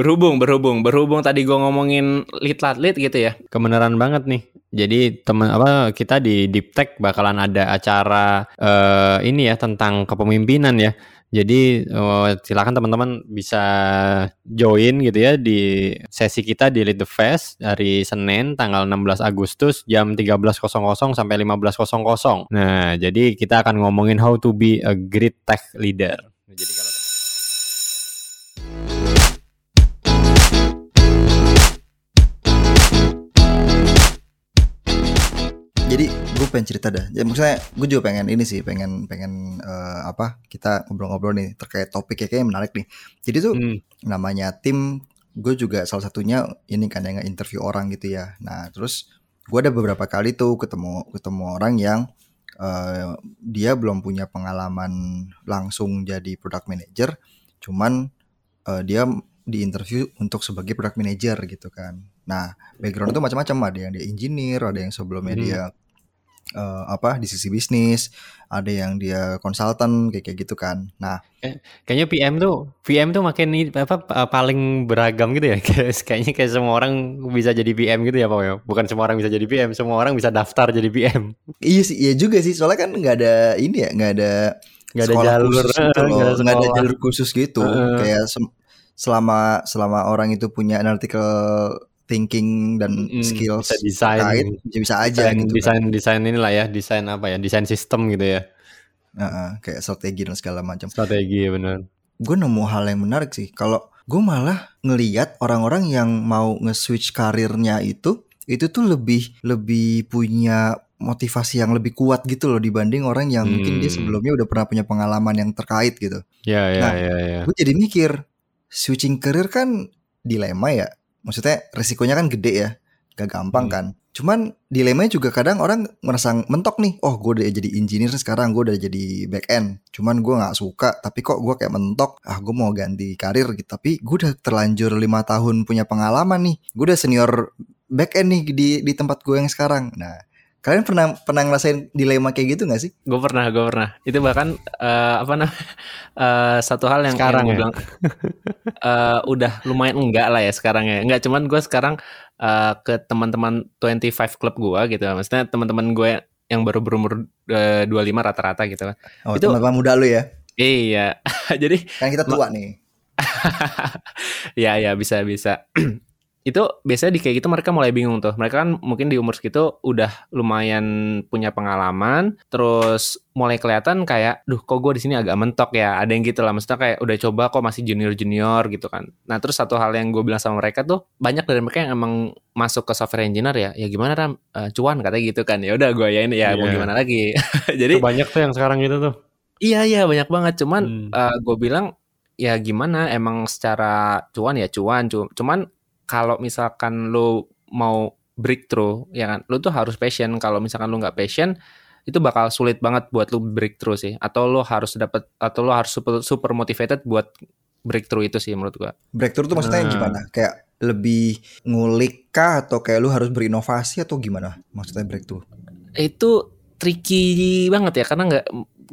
Berhubung, berhubung, berhubung tadi gue ngomongin lead gitu ya. Kebenaran banget nih. Jadi teman apa kita di Deep Tech bakalan ada acara uh, ini ya tentang kepemimpinan ya. Jadi uh, silakan teman-teman bisa join gitu ya di sesi kita di Lead the Fest dari Senin tanggal 16 Agustus jam 13.00 sampai 15.00. Nah, jadi kita akan ngomongin how to be a great tech leader. Jadi kalau jadi gue pengen cerita dah. Ya, maksudnya gue juga pengen ini sih, pengen pengen uh, apa kita ngobrol-ngobrol nih terkait topik ya kayaknya menarik nih. Jadi tuh hmm. namanya tim, gue juga salah satunya ini kan yang interview orang gitu ya. Nah terus gue ada beberapa kali tuh ketemu ketemu orang yang uh, dia belum punya pengalaman langsung jadi product manager, cuman uh, dia di interview untuk sebagai product manager gitu kan. Nah, background itu macam-macam ada yang dia engineer, ada yang sebelumnya hmm. dia uh, apa di sisi bisnis, ada yang dia konsultan kayak kayak gitu kan. Nah, kayaknya PM tuh PM tuh makin apa paling beragam gitu ya. kayaknya kayak semua orang bisa jadi PM gitu ya Pak ya. Bukan semua orang bisa jadi PM, semua orang bisa daftar jadi PM. iya sih, iya juga sih. Soalnya kan nggak ada ini ya, nggak ada nggak ada jalur khusus gitu loh. Gak ada, gak ada jalur khusus gitu. Uh. Kayak selama selama orang itu punya analytical thinking dan mm, skill bisa desain terkait, bisa, bisa aja desain, gitu desain kan. desain inilah ya desain apa ya desain sistem gitu ya uh, uh, kayak strategi dan segala macam strategi ya benar gue nemu hal yang menarik sih kalau gue malah ngeliat orang-orang yang mau nge-switch karirnya itu itu tuh lebih lebih punya motivasi yang lebih kuat gitu loh dibanding orang yang hmm. mungkin dia hmm. sebelumnya udah pernah punya pengalaman yang terkait gitu. Ya ya nah, ya ya. Gue jadi mikir switching karir kan dilema ya. Maksudnya resikonya kan gede ya. Gak gampang hmm. kan. Cuman dilemanya juga kadang orang merasa mentok nih. Oh gue udah jadi engineer sekarang gue udah jadi back end. Cuman gue nggak suka tapi kok gue kayak mentok. Ah gue mau ganti karir gitu. Tapi gue udah terlanjur lima tahun punya pengalaman nih. Gue udah senior back end nih di di tempat gue yang sekarang. Nah Kalian pernah pernah ngerasain dilema kayak gitu gak sih? Gue pernah, gue pernah. Itu bahkan uh, apa namanya uh, satu hal yang sekarang yang ya? bilang uh, udah lumayan enggak lah ya sekarang ya. Enggak cuman gue sekarang uh, ke teman-teman 25 club gue gitu. Maksudnya teman-teman gue yang baru berumur uh, 25 rata-rata gitu kan. Oh, itu teman muda lu ya? Iya. Jadi kan kita tua nih. ya ya bisa bisa itu biasanya di kayak gitu mereka mulai bingung tuh. Mereka kan mungkin di umur segitu udah lumayan punya pengalaman, terus mulai kelihatan kayak, duh kok gue di sini agak mentok ya. Ada yang gitu lah, maksudnya kayak udah coba kok masih junior junior gitu kan. Nah terus satu hal yang gue bilang sama mereka tuh banyak dari mereka yang emang masuk ke software engineer ya. Ya gimana ram, uh, cuan katanya gitu kan. Ya udah gue ya ini ya yeah. mau iya. gimana lagi. Jadi banyak tuh yang sekarang gitu tuh. Iya iya banyak banget. Cuman hmm. uh, gue bilang ya gimana emang secara cuan ya cuan cuman kalau misalkan lo mau breakthrough ya kan? Lo tuh harus passion. Kalau misalkan lo nggak passion itu bakal sulit banget buat lo breakthrough sih. Atau lo harus dapat atau lo harus super, super motivated buat breakthrough itu sih menurut gua. Breakthrough tuh maksudnya hmm. gimana? Kayak lebih ngulik kah? Atau kayak lo harus berinovasi? Atau gimana maksudnya breakthrough? Itu tricky banget ya karena nggak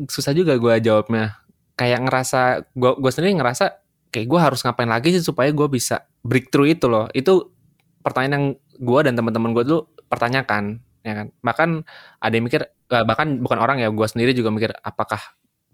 susah juga gua jawabnya. Kayak ngerasa gua gua sendiri ngerasa kayak gue harus ngapain lagi sih supaya gue bisa breakthrough itu loh. Itu pertanyaan yang gue dan teman-teman gue dulu pertanyakan ya kan? Bahkan ada yang mikir eh, bahkan bukan orang ya gue sendiri juga mikir apakah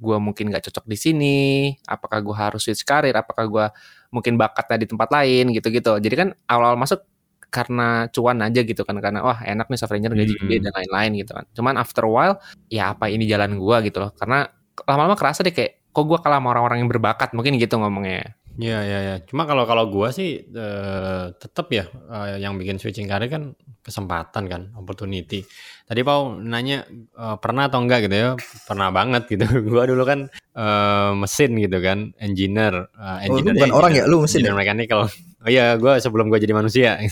gue mungkin gak cocok di sini? Apakah gue harus switch karir? Apakah gue mungkin bakatnya di tempat lain? Gitu-gitu. Jadi kan awal-awal masuk karena cuan aja gitu kan karena wah enak nih software engineer gaji gede hmm. dan lain-lain gitu kan. Cuman after a while ya apa ini jalan gue gitu loh. Karena lama-lama kerasa deh kayak kok gue kalah sama orang-orang yang berbakat mungkin gitu ngomongnya Iya iya iya. Cuma kalau kalau gua sih uh, tetap ya uh, yang bikin switching karir kan kesempatan kan, opportunity. Tadi Pau nanya uh, pernah atau enggak gitu ya? Pernah banget gitu. gua dulu kan uh, mesin gitu kan, engineer. Uh, engineer oh, lu bukan orang ya, lu mesin. Engineer ya? mechanical. Oh iya, gua sebelum gua jadi manusia.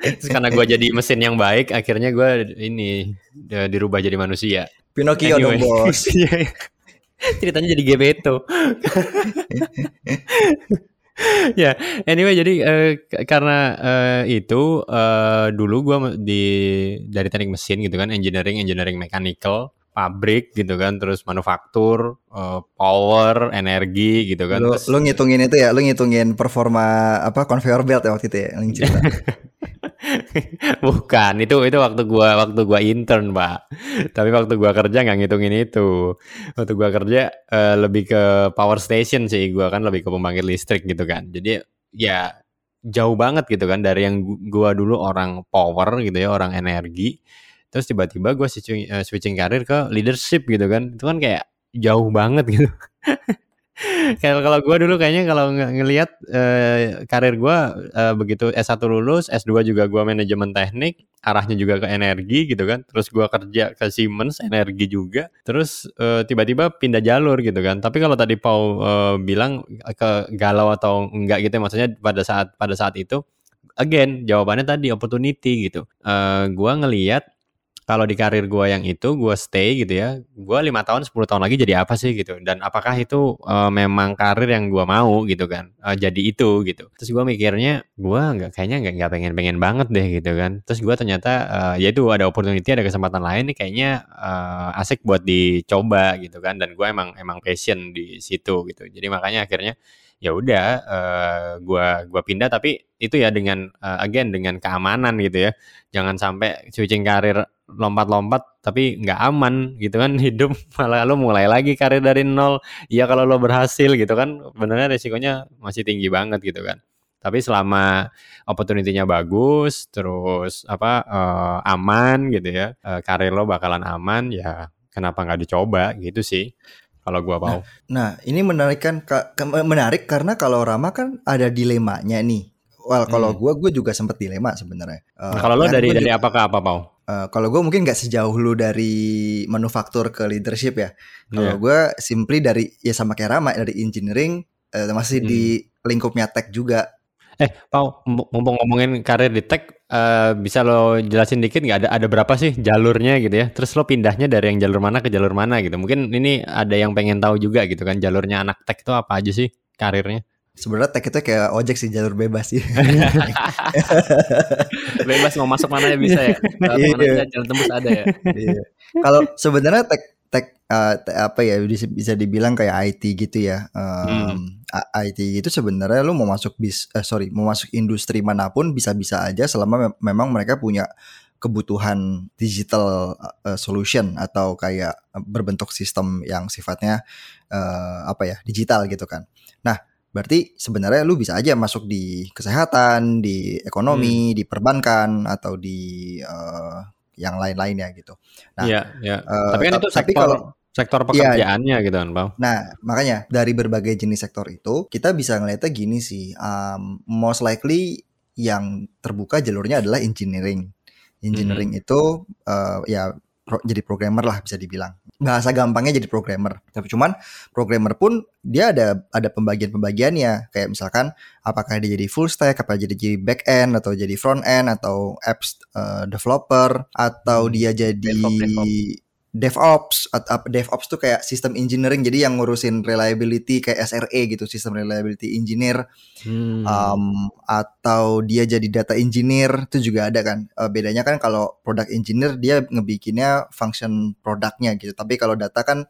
Terus karena gua jadi mesin yang baik, akhirnya gua ini dirubah jadi manusia. Pinocchio anyway. dong bos. Ceritanya jadi Gebeto ya anyway jadi uh, karena uh, itu uh, dulu gue di dari teknik mesin gitu kan engineering engineering mechanical pabrik gitu kan, terus manufaktur, uh, power, energi gitu kan. Lu, terus, lu ngitungin itu ya, lu ngitungin performa apa conveyor belt ya waktu itu ya, yang cerita. Bukan, itu itu waktu gua waktu gua intern, Pak. Tapi waktu gua kerja nggak ngitungin itu. Waktu gua kerja uh, lebih ke power station sih, gua kan lebih ke pembangkit listrik gitu kan. Jadi ya jauh banget gitu kan dari yang gua dulu orang power gitu ya, orang energi. Terus tiba-tiba gua switching, uh, switching karir ke leadership gitu kan. Itu kan kayak jauh banget gitu. Kalau kalau gue dulu kayaknya kalau ng ngelihat uh, karir gue uh, begitu S1 lulus, S2 juga gue manajemen teknik, arahnya juga ke energi gitu kan. Terus gue kerja ke Siemens energi juga. Terus tiba tiba-tiba pindah jalur gitu kan. Tapi kalau tadi Paul uh, bilang ke galau atau enggak gitu, maksudnya pada saat pada saat itu, again jawabannya tadi opportunity gitu. Uh, gue ngelihat kalau di karir gue yang itu gue stay gitu ya gue lima tahun 10 tahun lagi jadi apa sih gitu. Dan apakah itu uh, memang karir yang gue mau gitu kan uh, jadi itu gitu. Terus gue mikirnya gue nggak kayaknya nggak nggak pengen pengen banget deh gitu kan. Terus gue ternyata uh, ya itu ada opportunity ada kesempatan lain nih kayaknya uh, asik buat dicoba gitu kan. Dan gue emang emang passion di situ gitu. Jadi makanya akhirnya ya udah uh, gua gua pindah tapi itu ya dengan uh, again dengan keamanan gitu ya. Jangan sampai switching karir lompat-lompat tapi nggak aman gitu kan. Hidup malah lo mulai lagi karir dari nol. Ya kalau lo berhasil gitu kan benernya resikonya masih tinggi banget gitu kan. Tapi selama opportunity-nya bagus terus apa uh, aman gitu ya uh, karir lo bakalan aman ya kenapa nggak dicoba gitu sih kalau gua mau. Nah, nah ini menarik kan menarik karena kalau Rama kan ada dilemanya nih. Well, kalau hmm. gua gua juga sempat dilema sebenarnya. Uh, kalau lo dari dari apa ke apa mau? Uh, kalau gue mungkin nggak sejauh lu dari manufaktur ke leadership ya. Kalau yeah. gue simply dari ya sama kayak Rama dari engineering uh, masih hmm. di lingkupnya tech juga. Eh, Pau, mumpung ngomongin karir di tech, uh, bisa lo jelasin dikit nggak ada ada berapa sih jalurnya gitu ya? Terus lo pindahnya dari yang jalur mana ke jalur mana gitu? Mungkin ini ada yang pengen tahu juga gitu kan jalurnya anak tech itu apa aja sih karirnya? Sebenarnya tech itu kayak ojek sih jalur bebas sih. bebas mau masuk mana ya bisa ya. Kalau iya. jalan tembus ada ya. Iya. Kalau sebenarnya tech tech uh, apa ya bisa, dibilang kayak IT gitu ya. Um, hmm. IT itu sebenarnya lu mau masuk bis eh, sorry mau masuk industri mana pun bisa-bisa aja selama me memang mereka punya kebutuhan digital uh, solution atau kayak berbentuk sistem yang sifatnya uh, apa ya digital gitu kan. Nah berarti sebenarnya lu bisa aja masuk di kesehatan, di ekonomi, hmm. di perbankan atau di uh, yang lain-lainnya gitu. Nah, iya, iya. Uh, tapi kan itu sektor, tapi kalau sektor iya. pekerjaannya iya, gitu kan, Bang. Nah, makanya dari berbagai jenis sektor itu kita bisa ngeliatnya gini sih, um, most likely yang terbuka jalurnya adalah engineering. Engineering hmm. itu uh, ya pro, jadi programmer lah bisa dibilang bahasa gampangnya jadi programmer. Tapi cuman programmer pun dia ada ada pembagian-pembagiannya. Kayak misalkan apakah dia jadi full stack, apa jadi jadi back end atau jadi front end atau apps uh, developer atau hmm. dia jadi DevOps atau DevOps tuh kayak sistem engineering jadi yang ngurusin reliability kayak SRE gitu sistem reliability engineer. Hmm. um, atau dia jadi data engineer itu juga ada kan. Uh, bedanya kan kalau product engineer dia ngebikinnya function produknya gitu. Tapi kalau data kan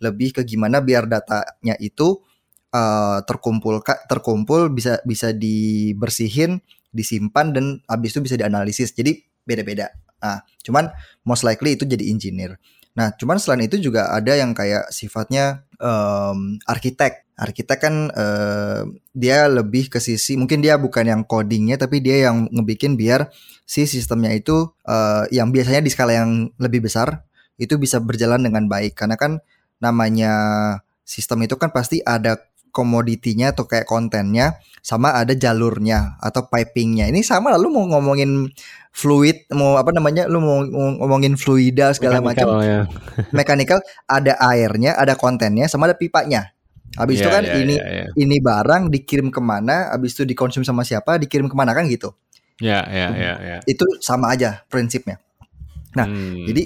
lebih ke gimana biar datanya itu uh, terkumpul terkumpul bisa bisa dibersihin disimpan dan habis itu bisa dianalisis. Jadi beda-beda. Nah cuman most likely itu jadi engineer Nah, cuman selain itu juga ada yang kayak sifatnya um, arsitek. Arsitek kan uh, dia lebih ke sisi mungkin dia bukan yang codingnya tapi dia yang ngebikin biar si sistemnya itu uh, yang biasanya di skala yang lebih besar itu bisa berjalan dengan baik karena kan namanya sistem itu kan pasti ada komoditinya atau kayak kontennya sama ada jalurnya atau pipingnya ini sama lalu mau ngomongin fluid mau apa namanya lu mau ngomongin fluida segala macam ya. mekanikal ada airnya ada kontennya sama ada pipanya habis yeah, itu kan yeah, ini yeah, yeah. ini barang dikirim ke mana habis itu dikonsumsi sama siapa dikirim ke mana kan gitu ya ya ya ya itu sama aja prinsipnya nah hmm. jadi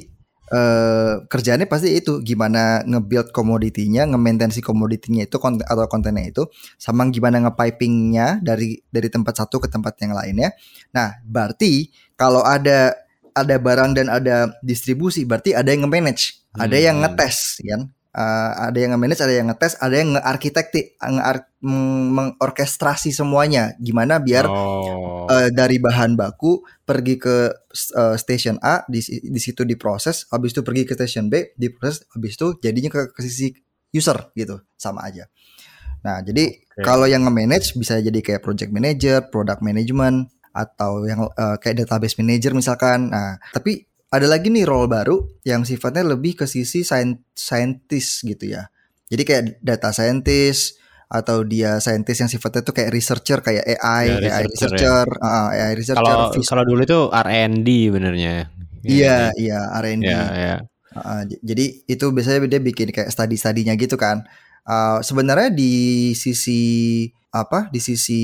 Uh, kerjaannya pasti itu gimana nge-build komoditinya, nge-maintain si komoditinya itu konten, atau kontennya itu, sama gimana nge-pipingnya dari dari tempat satu ke tempat yang lainnya. Nah, berarti kalau ada ada barang dan ada distribusi, berarti ada yang nge-manage. ada yang ngetes kan uh, ada yang nge-manage, ada yang ngetes, ada yang nge-arkitekti, nge mengorkestrasi semuanya. Gimana biar oh. uh, dari bahan baku pergi ke uh, station A, di, di situ diproses, habis itu pergi ke station B, diproses, habis itu jadinya ke, ke sisi user gitu, sama aja. Nah, jadi okay. kalau yang nge-manage bisa jadi kayak project manager, product management, atau yang uh, kayak database manager misalkan. Nah, tapi ada lagi nih role baru yang sifatnya lebih ke sisi scientist gitu ya. Jadi kayak data scientist atau dia scientist yang sifatnya tuh kayak researcher kayak AI, ya, AI researcher, ya. uh, AI researcher. Kalau kalau dulu itu R&D benernya. Iya, iya R&D. Ya, ya. Uh, jadi itu biasanya dia bikin kayak study-studinya gitu kan. Uh, sebenarnya di sisi apa di sisi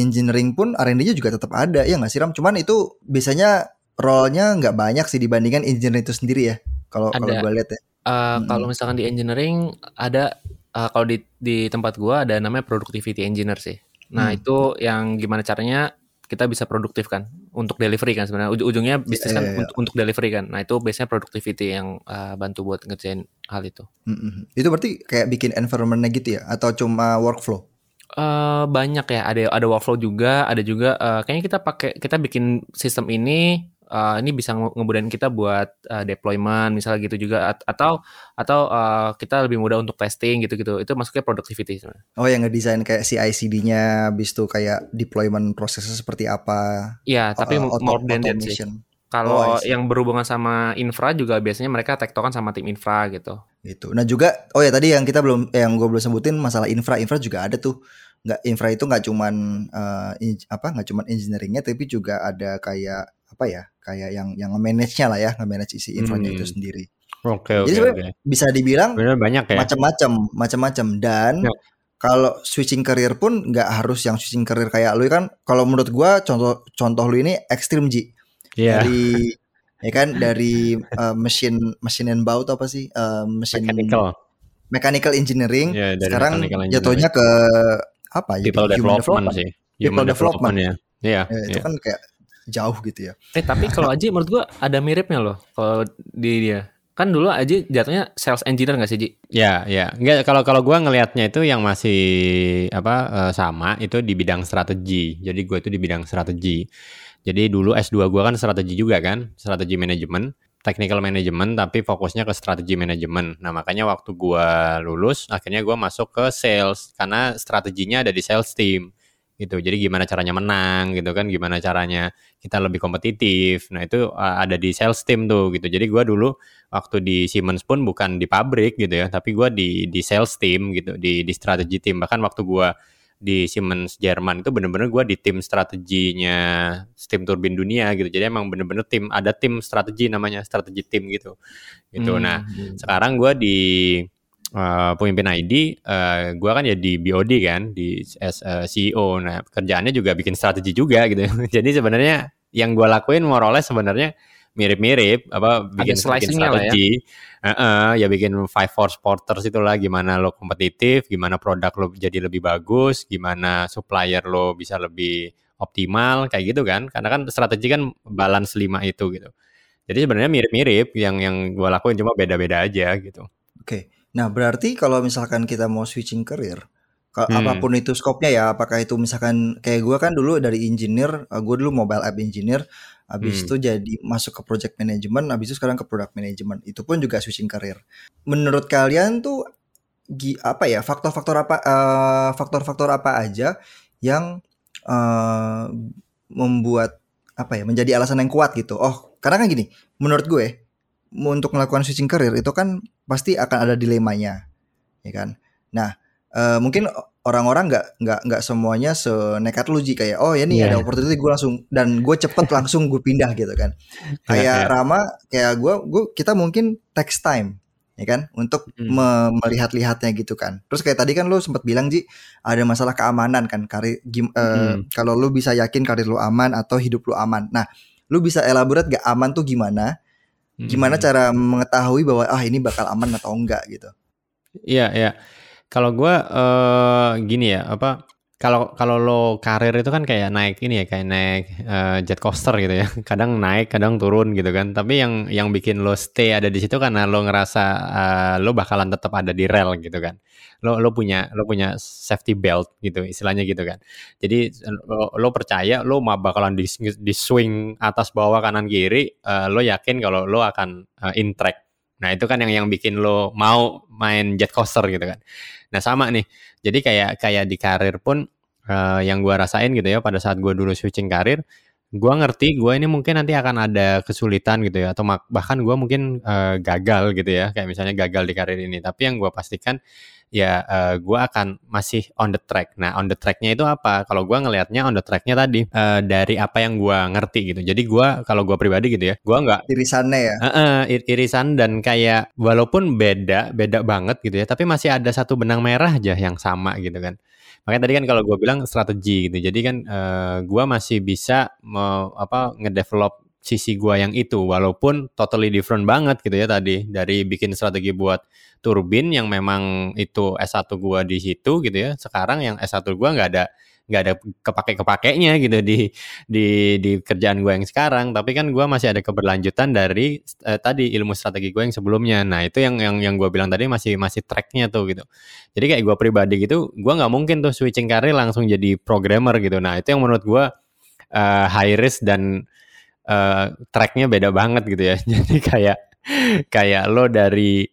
engineering pun R&D-nya juga tetap ada ya nggak sih Ram? Cuman itu biasanya role-nya nggak banyak sih dibandingkan engineer itu sendiri ya. Kalau kalau gue lihat ya. Uh, hmm. Kalau misalkan di engineering ada uh, kalau di di tempat gue ada namanya productivity engineer sih. Nah hmm. itu yang gimana caranya kita bisa produktif kan untuk delivery kan sebenarnya Uj ujungnya bisnis yeah, kan yeah, yeah. Untuk, untuk delivery kan. Nah itu biasanya productivity yang uh, bantu buat ngerjain hal itu. Mm -hmm. Itu berarti kayak bikin environmentnya gitu ya atau cuma workflow? Uh, banyak ya ada ada workflow juga ada juga uh, kayaknya kita pakai kita bikin sistem ini uh, ini bisa ngemudahin kita buat uh, deployment misalnya gitu juga atau atau uh, kita lebih mudah untuk testing gitu-gitu itu masuknya productivity sebenarnya. Oh yang ngedesain kayak CI/CD-nya habis itu kayak deployment prosesnya seperti apa? Iya, tapi uh, more than that sih. Kalau oh, yang berhubungan sama infra juga biasanya mereka tektokan sama tim infra gitu. Itu. Nah juga, oh ya tadi yang kita belum, yang gue belum sebutin masalah infra, infra juga ada tuh. Nggak infra itu nggak cuman uh, in, apa, nggak cuman engineeringnya, tapi juga ada kayak apa ya kayak yang yang nge-manage-nya lah ya nge-manage isi infonya hmm. itu sendiri. Oke okay, oke. Jadi okay. bisa dibilang Bener banyak ya. Macam-macam, macam-macam dan ya. kalau switching career pun nggak harus yang switching career kayak lu kan. Kalau menurut gua contoh contoh lu ini ekstrim Ji. Yeah. Dari ya kan dari uh, mesin mesin and bout apa sih? Uh, mesin mechanical mechanical engineering. Yeah, sekarang engineering. jatuhnya ke apa ya? People development, development sih. Human development, development ya. Iya. Yeah, itu yeah. kan kayak jauh gitu ya. Eh tapi kalau Aji menurut gua ada miripnya loh kalau di dia. Kan dulu Aji jatuhnya sales engineer gak sih Ji? Ya, ya. Enggak kalau kalau gua ngelihatnya itu yang masih apa uh, sama itu di bidang strategi. Jadi gua itu di bidang strategi. Jadi dulu S2 gua kan strategi juga kan, strategi manajemen, technical management tapi fokusnya ke strategi manajemen. Nah, makanya waktu gua lulus akhirnya gua masuk ke sales karena strateginya ada di sales team gitu. Jadi gimana caranya menang gitu kan, gimana caranya kita lebih kompetitif. Nah itu uh, ada di sales team tuh gitu. Jadi gue dulu waktu di Siemens pun bukan di pabrik gitu ya, tapi gue di di sales team gitu, di di strategi tim. Bahkan waktu gue di Siemens Jerman itu bener-bener gue di tim strateginya tim turbin dunia gitu. Jadi emang bener-bener tim ada tim strategi namanya strategi tim gitu. Gitu. Hmm. Nah hmm. sekarang gue di uh, pemimpin ID, uh, eh, gue kan ya di BOD kan, di as uh, CEO. Nah kerjaannya juga bikin strategi juga gitu. Jadi sebenarnya yang gue lakuin more or less sebenarnya mirip-mirip apa bikin, bikin strategi. Ya? Uh, uh, ya bikin five force porters itulah gimana lo kompetitif, gimana produk lo jadi lebih bagus, gimana supplier lo bisa lebih optimal kayak gitu kan. Karena kan strategi kan balance lima itu gitu. Jadi sebenarnya mirip-mirip yang yang gue lakuin cuma beda-beda aja gitu. Oke. Okay. Nah, berarti kalau misalkan kita mau switching career, hmm. apa pun itu skopnya ya, apakah itu misalkan kayak gue kan dulu dari engineer, uh, gue dulu mobile app engineer, habis hmm. itu jadi masuk ke project management, habis itu sekarang ke product management. Itu pun juga switching career. Menurut kalian tuh apa ya faktor-faktor apa uh, faktor-faktor apa aja yang uh, membuat apa ya menjadi alasan yang kuat gitu. Oh, karena kan gini, menurut gue untuk melakukan switching career itu kan pasti akan ada dilemanya, ya kan. Nah, uh, mungkin orang-orang nggak nggak nggak semuanya senekat lu Ji kayak oh ya nih yeah. ada opportunity gue langsung dan gue cepet langsung gue pindah gitu kan. Kayak yeah, Rama kayak gue gue kita mungkin text time ya kan untuk hmm. me melihat-lihatnya gitu kan. Terus kayak tadi kan lu sempat bilang Ji ada masalah keamanan kan karir gim, uh, hmm. kalau lu bisa yakin karir lu aman atau hidup lu aman. Nah, lu bisa elaborate gak aman tuh gimana? Gimana hmm. cara mengetahui bahwa ah ini bakal aman atau enggak gitu? Iya, iya. Kalau gue uh, gini ya, apa kalau kalau lo karir itu kan kayak naik ini ya kayak naik uh, jet coaster gitu ya. Kadang naik kadang turun gitu kan. Tapi yang yang bikin lo stay ada di situ karena lo ngerasa uh, lo bakalan tetap ada di rel gitu kan. Lo lo punya lo punya safety belt gitu istilahnya gitu kan. Jadi lo, lo percaya lo mau bakalan di, di swing atas bawah kanan kiri uh, lo yakin kalau lo akan uh, in track nah itu kan yang yang bikin lo mau main jet coaster gitu kan Nah sama nih, jadi kayak kayak di karir pun uh, yang gue rasain gitu ya pada saat gue dulu switching karir, gue ngerti gue ini mungkin nanti akan ada kesulitan gitu ya atau bahkan gue mungkin uh, gagal gitu ya kayak misalnya gagal di karir ini. Tapi yang gue pastikan ya uh, eh, gue akan masih on the track. Nah on the tracknya itu apa? Kalau gue ngelihatnya on the tracknya tadi uh, dari apa yang gue ngerti gitu. Jadi gue kalau gue pribadi gitu ya, gue nggak irisannya ya. Uh, uh, ir irisan dan kayak walaupun beda beda banget gitu ya, tapi masih ada satu benang merah aja yang sama gitu kan. Makanya tadi kan kalau gue bilang strategi gitu. Jadi kan uh, eh, gue masih bisa me, apa ngedevelop sisi gue yang itu. Walaupun totally different banget gitu ya tadi dari bikin strategi buat turbin yang memang itu S1 gua di situ gitu ya. Sekarang yang S1 gua nggak ada nggak ada kepake-kepakainya gitu di di di kerjaan gue yang sekarang. Tapi kan gue masih ada keberlanjutan dari eh, tadi ilmu strategi gue yang sebelumnya. Nah itu yang yang yang gue bilang tadi masih masih tracknya tuh gitu. Jadi kayak gue pribadi gitu gue nggak mungkin tuh switching karir langsung jadi programmer gitu. Nah itu yang menurut gue uh, high risk dan uh, tracknya beda banget gitu ya. Jadi kayak kayak lo dari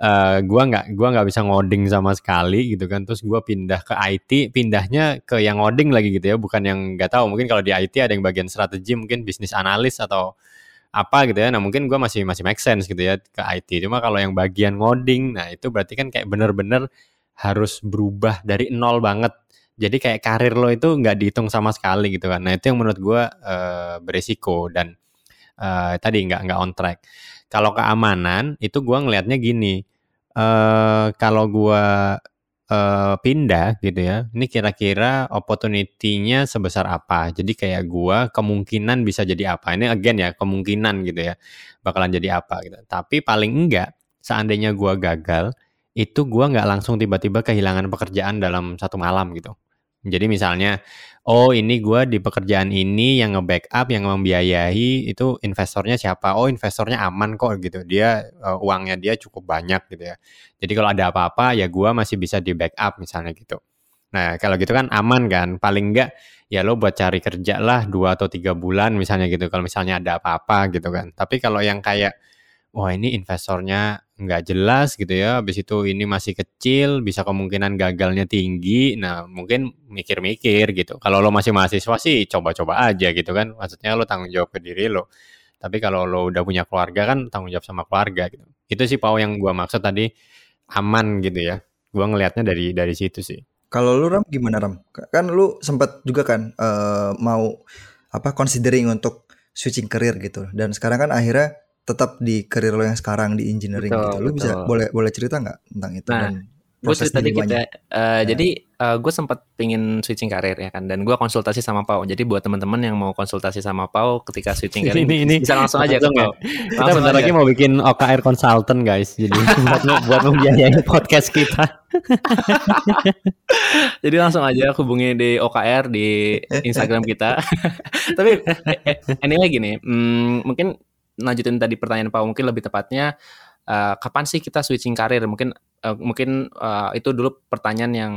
uh, gua nggak gua nggak bisa ngoding sama sekali gitu kan. Terus gua pindah ke IT pindahnya ke yang ngoding lagi gitu ya bukan yang nggak tahu. Mungkin kalau di IT ada yang bagian strategi mungkin bisnis analis atau apa gitu ya. Nah mungkin gua masih masih make sense gitu ya ke IT cuma kalau yang bagian ngoding nah itu berarti kan kayak bener-bener harus berubah dari nol banget jadi kayak karir lo itu nggak dihitung sama sekali gitu kan nah itu yang menurut gue uh, beresiko dan uh, tadi nggak nggak on track kalau keamanan itu gue ngelihatnya gini, uh, kalau gue uh, pindah gitu ya, ini kira-kira opportunity-nya sebesar apa? Jadi kayak gue kemungkinan bisa jadi apa? Ini again ya kemungkinan gitu ya, bakalan jadi apa gitu. Tapi paling enggak, seandainya gue gagal, itu gue nggak langsung tiba-tiba kehilangan pekerjaan dalam satu malam gitu. Jadi misalnya oh ini gue di pekerjaan ini yang nge-backup, yang membiayai itu investornya siapa? Oh investornya aman kok gitu, dia uh, uangnya dia cukup banyak gitu ya. Jadi kalau ada apa-apa ya gue masih bisa di backup misalnya gitu. Nah kalau gitu kan aman kan, paling enggak ya lo buat cari kerja lah dua atau tiga bulan misalnya gitu. Kalau misalnya ada apa-apa gitu kan. Tapi kalau yang kayak wah ini investornya nggak jelas gitu ya, habis itu ini masih kecil, bisa kemungkinan gagalnya tinggi, nah mungkin mikir-mikir gitu. Kalau lo masih mahasiswa sih coba-coba aja gitu kan, maksudnya lo tanggung jawab ke diri lo. Tapi kalau lo udah punya keluarga kan tanggung jawab sama keluarga gitu. Itu sih Pau yang gua maksud tadi aman gitu ya. Gua ngelihatnya dari dari situ sih. Kalau lu Ram gimana Ram? Kan lu sempat juga kan uh, mau apa considering untuk switching career gitu. Dan sekarang kan akhirnya tetap di karir lo yang sekarang di engineering betul, gitu. Lo bisa boleh boleh cerita nggak tentang itu nah, dan gue cerita dikit ya. Uh, ya. Jadi uh, eh, gue sempat pingin switching karir ya kan, dan gue konsultasi sama Pau. Jadi buat teman-teman yang mau konsultasi sama Pau ketika switching karir, ini, ini bisa langsung aja ke Pau. Ya. Kita bentar lagi mau bikin OKR consultant guys, jadi buat buat membiayai podcast kita. jadi langsung aja hubungi di OKR di Instagram kita. Tapi eh, anyway gini, hmm, mungkin lanjutin tadi pertanyaan Pak mungkin lebih tepatnya uh, kapan sih kita switching karir? Mungkin uh, mungkin uh, itu dulu pertanyaan yang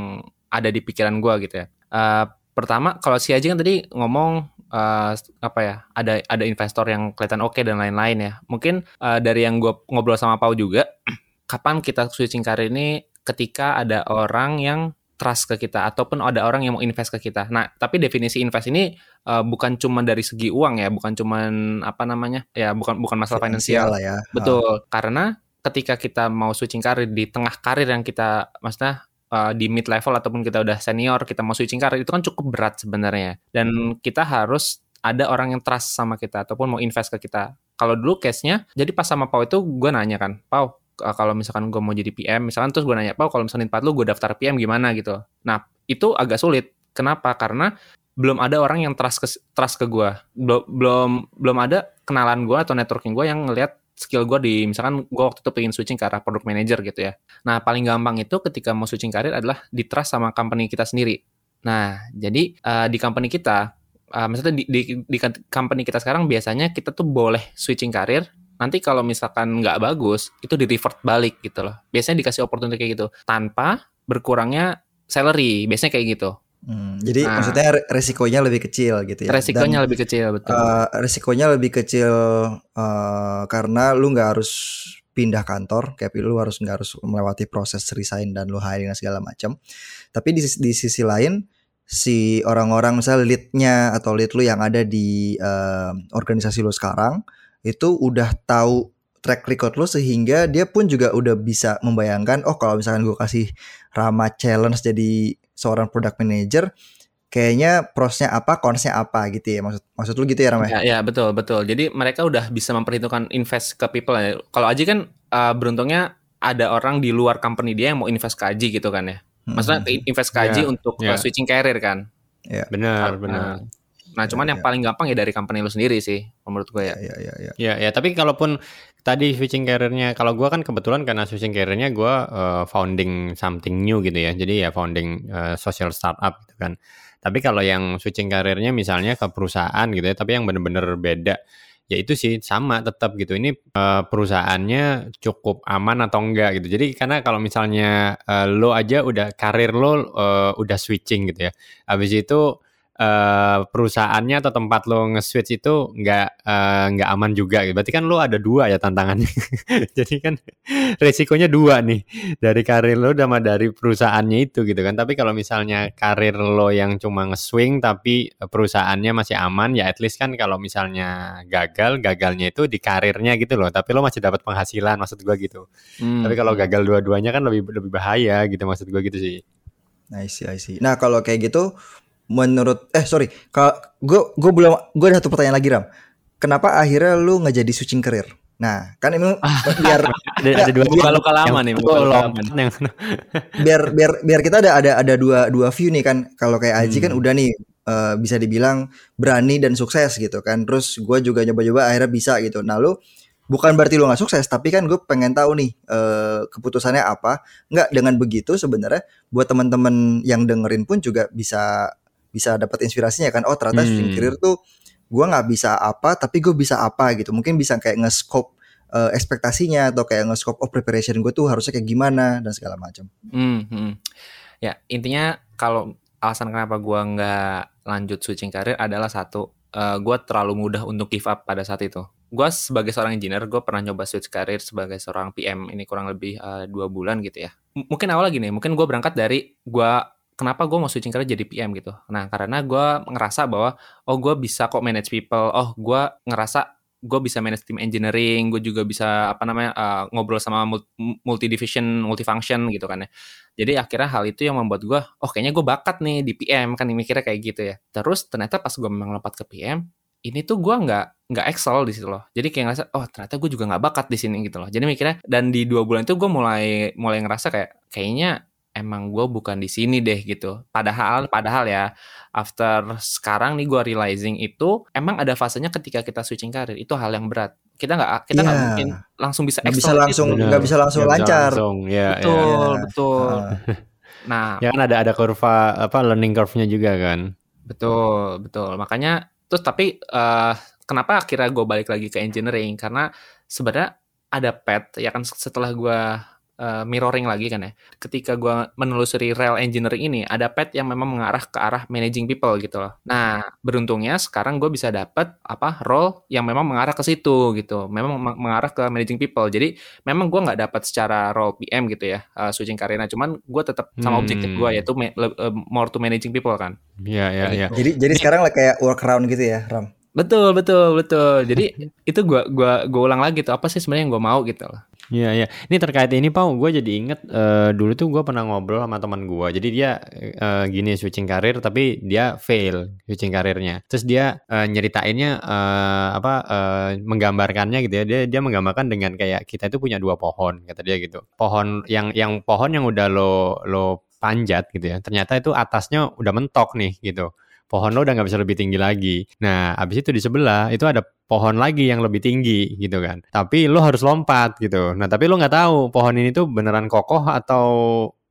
ada di pikiran gue gitu ya. Uh, pertama kalau si Aji kan tadi ngomong uh, apa ya ada ada investor yang kelihatan oke okay dan lain-lain ya. Mungkin uh, dari yang gue ngobrol sama Pau juga kapan kita switching karir ini ketika ada orang yang trust ke kita ataupun ada orang yang mau invest ke kita. Nah, tapi definisi invest ini uh, bukan cuma dari segi uang ya, bukan cuma apa namanya? Ya, bukan bukan masalah finansial. ya. Betul. Karena ketika kita mau switching karir di tengah karir yang kita maksudnya uh, di mid level ataupun kita udah senior, kita mau switching karir itu kan cukup berat sebenarnya. Dan kita harus ada orang yang trust sama kita ataupun mau invest ke kita. Kalau dulu case-nya, jadi pas sama Pau itu gue nanya kan, Pau, kalau misalkan gue mau jadi PM, misalkan terus gue nanya, Pak, kalau misalkan tempat lu gue daftar PM gimana gitu. Nah, itu agak sulit. Kenapa? Karena belum ada orang yang trust ke, trust ke gue. Belum, belum belum ada kenalan gue atau networking gue yang ngelihat skill gue di misalkan gue waktu itu pengen switching ke arah product manager gitu ya. Nah paling gampang itu ketika mau switching karir adalah di trust sama company kita sendiri. Nah, jadi uh, di company kita, uh, maksudnya di, di, di company kita sekarang biasanya kita tuh boleh switching karir. Nanti kalau misalkan nggak bagus, itu di revert balik gitu loh. Biasanya dikasih opportunity kayak gitu, tanpa berkurangnya salary. Biasanya kayak gitu. Hmm, jadi nah, maksudnya resikonya lebih kecil gitu ya. Resikonya Dan, lebih kecil betul. Uh, resikonya lebih kecil uh, karena lu nggak harus pindah kantor, kayak lu harus nggak harus melewati proses resign dan lu hiring dan segala macam. Tapi di, di sisi lain si orang-orang misalnya leadnya atau lead lu yang ada di uh, organisasi lu sekarang itu udah tahu track record lu sehingga dia pun juga udah bisa membayangkan oh kalau misalkan gue kasih Rama challenge jadi seorang product manager kayaknya prosnya apa, konsnya apa gitu ya maksud maksud lu gitu ya Ramai? Ya, ya betul betul. Jadi mereka udah bisa memperhitungkan invest ke people ya. Kalau Aji kan uh, beruntungnya ada orang di luar company dia yang mau invest ke Aji gitu kan ya. Maksudnya invest ke Aji yeah, untuk yeah. switching career kan. Ya, yeah. benar, benar. Nah, cuman ya, yang ya. paling gampang ya dari company lu sendiri sih, menurut gue ya. Iya, iya, iya. Ya, ya, tapi kalaupun tadi switching career-nya, kalau gue kan kebetulan karena switching career-nya gue uh, founding something new gitu ya. Jadi ya founding uh, social startup gitu kan. Tapi kalau yang switching karirnya misalnya ke perusahaan gitu ya, tapi yang bener-bener beda, ya itu sih sama tetap gitu. Ini uh, perusahaannya cukup aman atau enggak gitu. Jadi karena kalau misalnya uh, lo aja udah karir lo uh, udah switching gitu ya, habis itu uh, perusahaannya atau tempat lo nge-switch itu nggak uh, nggak aman juga gitu. Berarti kan lo ada dua ya tantangannya. Jadi kan resikonya dua nih dari karir lo sama dari perusahaannya itu gitu kan. Tapi kalau misalnya karir lo yang cuma nge-swing tapi perusahaannya masih aman ya at least kan kalau misalnya gagal gagalnya itu di karirnya gitu loh. Tapi lo masih dapat penghasilan maksud gua gitu. Hmm. Tapi kalau gagal dua-duanya kan lebih lebih bahaya gitu maksud gua gitu sih. I see, I see. Nah kalau kayak gitu menurut eh sorry kalau gue gue belum gue ada satu pertanyaan lagi ram. Kenapa akhirnya lu nggak jadi switching career? Nah kan emang biar ada, ada dua biar, lokal lama nih biar biar biar kita ada ada ada dua dua view nih kan. Kalau kayak Aji kan hmm. kan udah nih uh, bisa dibilang berani dan sukses gitu kan. Terus gue juga nyoba-nyoba akhirnya bisa gitu. Nah lu bukan berarti lu nggak sukses tapi kan gue pengen tahu nih uh, keputusannya apa. Nggak dengan begitu sebenarnya buat teman-teman yang dengerin pun juga bisa bisa dapat inspirasinya kan. Oh ternyata hmm. career tuh gue nggak bisa apa tapi gue bisa apa gitu. Mungkin bisa kayak nge-scope uh, ekspektasinya atau kayak nge-scope of preparation gue tuh harusnya kayak gimana dan segala macam. Hmm, hmm. ya intinya kalau alasan kenapa gue nggak lanjut switching career adalah satu uh, eh, gue terlalu mudah untuk give up pada saat itu. Gue sebagai seorang engineer gue pernah nyoba switch career sebagai seorang PM ini kurang lebih uh, dua bulan gitu ya. M mungkin awal lagi nih mungkin gue berangkat dari gue kenapa gue mau switching career jadi PM gitu. Nah, karena gue ngerasa bahwa, oh gue bisa kok manage people, oh gue ngerasa gue bisa manage team engineering, gue juga bisa apa namanya uh, ngobrol sama multi division, multi function gitu kan ya. Jadi akhirnya hal itu yang membuat gue, oh kayaknya gue bakat nih di PM kan mikirnya kayak gitu ya. Terus ternyata pas gue memang lompat ke PM, ini tuh gue nggak nggak excel di situ loh. Jadi kayak ngerasa, oh ternyata gue juga nggak bakat di sini gitu loh. Jadi mikirnya dan di dua bulan itu gue mulai mulai ngerasa kayak kayaknya emang gue bukan di sini deh gitu. Padahal, padahal ya, after sekarang nih gue realizing itu emang ada fasenya ketika kita switching karir itu hal yang berat. Kita nggak kita nggak yeah. mungkin langsung bisa nggak bisa langsung nggak bisa langsung gak lancar. Bisa langsung. Ya, betul, ya. betul. nah, ya kan ada ada kurva apa learning curve-nya juga kan. Betul, betul. Makanya terus tapi uh, kenapa akhirnya gue balik lagi ke engineering karena sebenarnya ada pet ya kan setelah gue uh, mirroring lagi kan ya. Ketika gue menelusuri rel engineering ini, ada pet yang memang mengarah ke arah managing people gitu loh. Nah, beruntungnya sekarang gue bisa dapat apa role yang memang mengarah ke situ gitu. Memang mengarah ke managing people. Jadi memang gue nggak dapat secara role PM gitu ya, uh, switching karirnya. Cuman gue tetap sama hmm. objektif gue yaitu uh, more to managing people kan. Iya iya iya. Jadi jadi sekarang lah kayak workaround gitu ya, Ram. Betul betul betul. Jadi itu gua gua gua ulang lagi tuh apa sih sebenarnya yang gua mau gitu loh. Iya iya. Ini terkait ini Pau, gue jadi inget uh, dulu tuh gue pernah ngobrol sama teman gue. Jadi dia uh, gini switching karir tapi dia fail switching karirnya. Terus dia uh, nyeritainnya uh, apa uh, menggambarkannya gitu ya. Dia dia menggambarkan dengan kayak kita itu punya dua pohon kata dia gitu. Pohon yang yang pohon yang udah lo lo panjat gitu ya. Ternyata itu atasnya udah mentok nih gitu pohon lo udah nggak bisa lebih tinggi lagi. Nah, abis itu di sebelah itu ada pohon lagi yang lebih tinggi gitu kan. Tapi lo harus lompat gitu. Nah, tapi lo nggak tahu pohon ini tuh beneran kokoh atau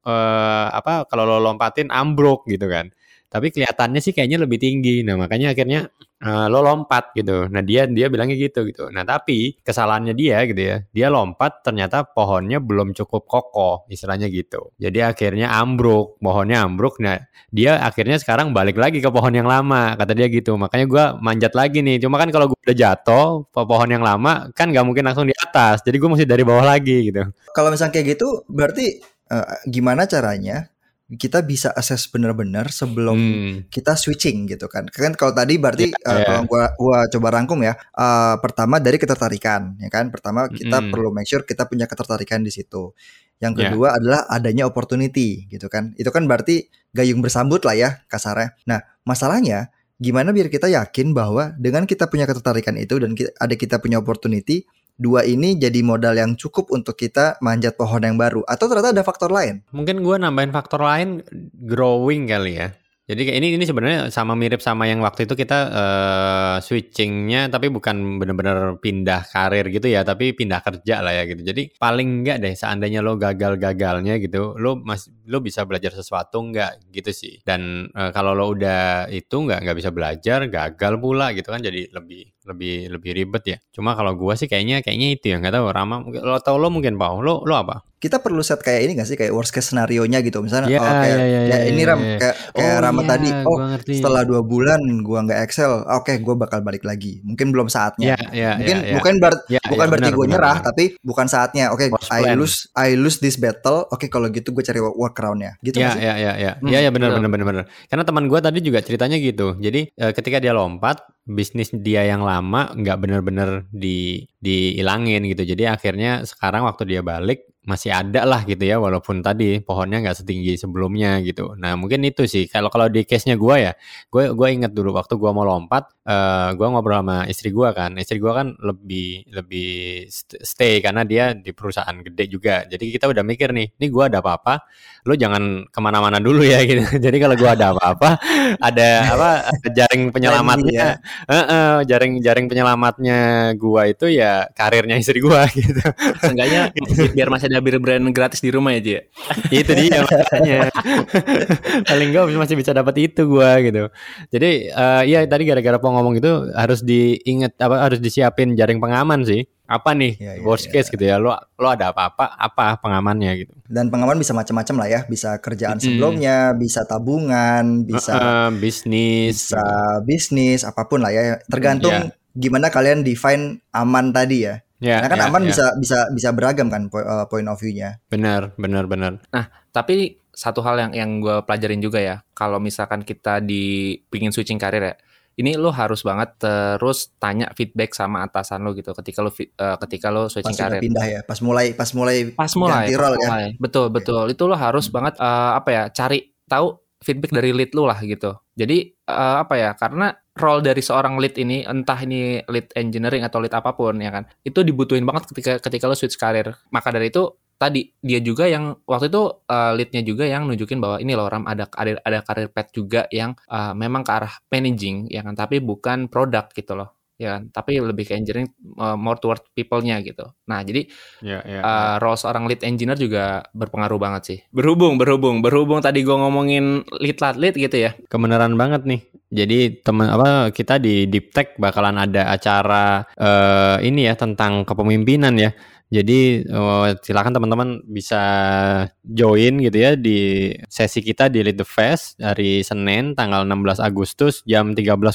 uh, apa kalau lo lompatin ambruk gitu kan. Tapi kelihatannya sih kayaknya lebih tinggi. Nah, makanya akhirnya uh, lo lompat gitu. Nah, dia dia bilangnya gitu gitu. Nah, tapi kesalahannya dia gitu ya. Dia lompat ternyata pohonnya belum cukup kokoh, istilahnya gitu. Jadi akhirnya ambruk, pohonnya ambruk. Nah, dia akhirnya sekarang balik lagi ke pohon yang lama, kata dia gitu. Makanya gua manjat lagi nih. Cuma kan kalau gue udah jatuh, pohon yang lama kan nggak mungkin langsung di atas. Jadi gue mesti dari bawah lagi gitu. Kalau misalnya kayak gitu, berarti uh, gimana caranya kita bisa assess benar-benar sebelum hmm. kita switching gitu kan. Kan kalau tadi berarti yeah, uh, yeah. kalau gua gua coba rangkum ya. Uh, pertama dari ketertarikan ya kan. Pertama kita hmm. perlu make sure kita punya ketertarikan di situ. Yang ya. kedua yeah. adalah adanya opportunity gitu kan. Itu kan berarti gayung bersambut lah ya kasarnya. Nah, masalahnya gimana biar kita yakin bahwa dengan kita punya ketertarikan itu dan kita, ada kita punya opportunity dua ini jadi modal yang cukup untuk kita manjat pohon yang baru atau ternyata ada faktor lain? Mungkin gue nambahin faktor lain growing kali ya. Jadi ini ini sebenarnya sama mirip sama yang waktu itu kita uh, switchingnya tapi bukan benar-benar pindah karir gitu ya, tapi pindah kerja lah ya gitu. Jadi paling enggak deh seandainya lo gagal-gagalnya gitu, lo mas lo bisa belajar sesuatu enggak gitu sih. Dan uh, kalau lo udah itu enggak nggak bisa belajar, gagal pula gitu kan jadi lebih lebih lebih ribet ya. Cuma kalau gua sih kayaknya kayaknya itu ya nggak tahu Rama lo tau lo mungkin Pau lo lo apa? Kita perlu set kayak ini gak sih? Kayak worst case scenario nya gitu. Misalnya yeah, oh kayak yeah, yeah, ya yeah, ini Ram yeah, kayak kayak oh, Rama yeah, tadi. Oh setelah dua bulan gua nggak Excel oke okay, gua bakal balik lagi. Mungkin belum saatnya. Yeah, yeah, mungkin yeah, yeah. bukan ber yeah, bukan yeah, berarti gue nyerah bener. tapi bukan saatnya. Oke okay, I lose I lose this battle. Oke okay, kalau gitu gue cari workaroundnya. Gitu ya ya ya ya. Ya ya benar benar benar benar. Karena teman gue tadi juga ceritanya gitu. Jadi uh, ketika dia lompat bisnis dia yang lama nggak benar-benar di dihilangin gitu. Jadi akhirnya sekarang waktu dia balik masih ada lah gitu ya walaupun tadi pohonnya nggak setinggi sebelumnya gitu. Nah mungkin itu sih kalau kalau di case nya gue ya, gue gue inget dulu waktu gue mau lompat, uh, eh, gue ngobrol sama istri gue kan, istri gue kan lebih lebih stay karena dia di perusahaan gede juga. Jadi kita udah mikir nih, ini gue ada apa-apa, lo jangan ke mana-mana dulu ya gitu. Jadi kalau gue ada apa-apa, ada apa ada jaring penyelamatnya, uh, uh, jaring jaring penyelamatnya gue itu ya karirnya istri gue gitu. Seenggaknya biar masih ada bir brand gratis di rumah ya Ji itu dia makanya. Paling enggak masih bisa dapat itu gua gitu. Jadi uh, ya tadi gara-gara po ngomong itu harus diinget apa harus disiapin jaring pengaman sih. Apa nih? Ya, ya, worst ya. case gitu ya. Lo lo ada apa-apa apa pengamannya gitu. Dan pengaman bisa macam-macam lah ya. Bisa kerjaan hmm. sebelumnya bisa tabungan bisa uh, bisnis. bisa bisnis apa pun lah ya. Tergantung ya. gimana kalian define aman tadi ya Ya, Karena kan ya, aman ya. bisa bisa bisa beragam kan uh, point of view-nya. Benar, benar, benar. Nah, tapi satu hal yang yang gue pelajarin juga ya, kalau misalkan kita di pingin switching karir ya, ini lo harus banget terus tanya feedback sama atasan lo gitu ketika lo uh, ketika lo switching pas karir. pindah ya, pas mulai pas mulai pas mulai, ganti role ya. Betul, betul. Okay. Itu lo harus hmm. banget uh, apa ya, cari tahu feedback dari lead lo lah gitu. Jadi uh, apa ya? Karena role dari seorang lead ini entah ini lead engineering atau lead apa pun ya kan itu dibutuhin banget ketika ketika lo switch karir maka dari itu tadi dia juga yang waktu itu uh, leadnya juga yang nunjukin bahwa ini loh Ram ada ada ada karir path juga yang uh, memang ke arah managing ya kan tapi bukan produk gitu loh ya kan? Tapi lebih ke engineering uh, more toward people-nya gitu. Nah jadi yeah, yeah, uh, yeah. role seorang lead engineer juga berpengaruh banget sih. Berhubung berhubung berhubung tadi gue ngomongin lead lead gitu ya. Kebenaran banget nih. Jadi teman apa kita di Deep Tech bakalan ada acara uh, ini ya tentang kepemimpinan ya. Jadi uh, silakan teman-teman bisa join gitu ya di sesi kita di Lead the Fest dari Senin tanggal 16 Agustus jam 13.00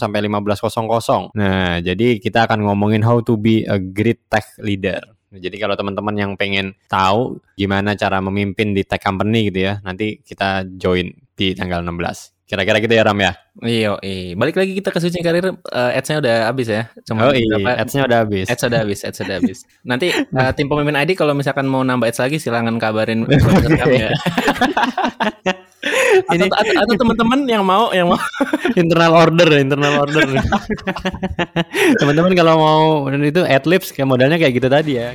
sampai 15.00. Nah, jadi kita akan ngomongin how to be a great tech leader. Jadi kalau teman-teman yang pengen tahu gimana cara memimpin di tech company gitu ya, nanti kita join di tanggal 16. Kira-kira gitu ya Ram ya. Iya, iya. Balik lagi kita ke switching karir uh, ads-nya udah habis ya. Cuma oh iya, ads-nya udah habis. Ads udah habis, ads udah habis. Nanti uh, tim pemimpin ID kalau misalkan mau nambah ads lagi silakan kabarin ya. Ini atau, atau, teman-teman yang mau yang mau internal order internal order. teman-teman kalau mau itu adlibs kayak modalnya kayak gitu tadi ya.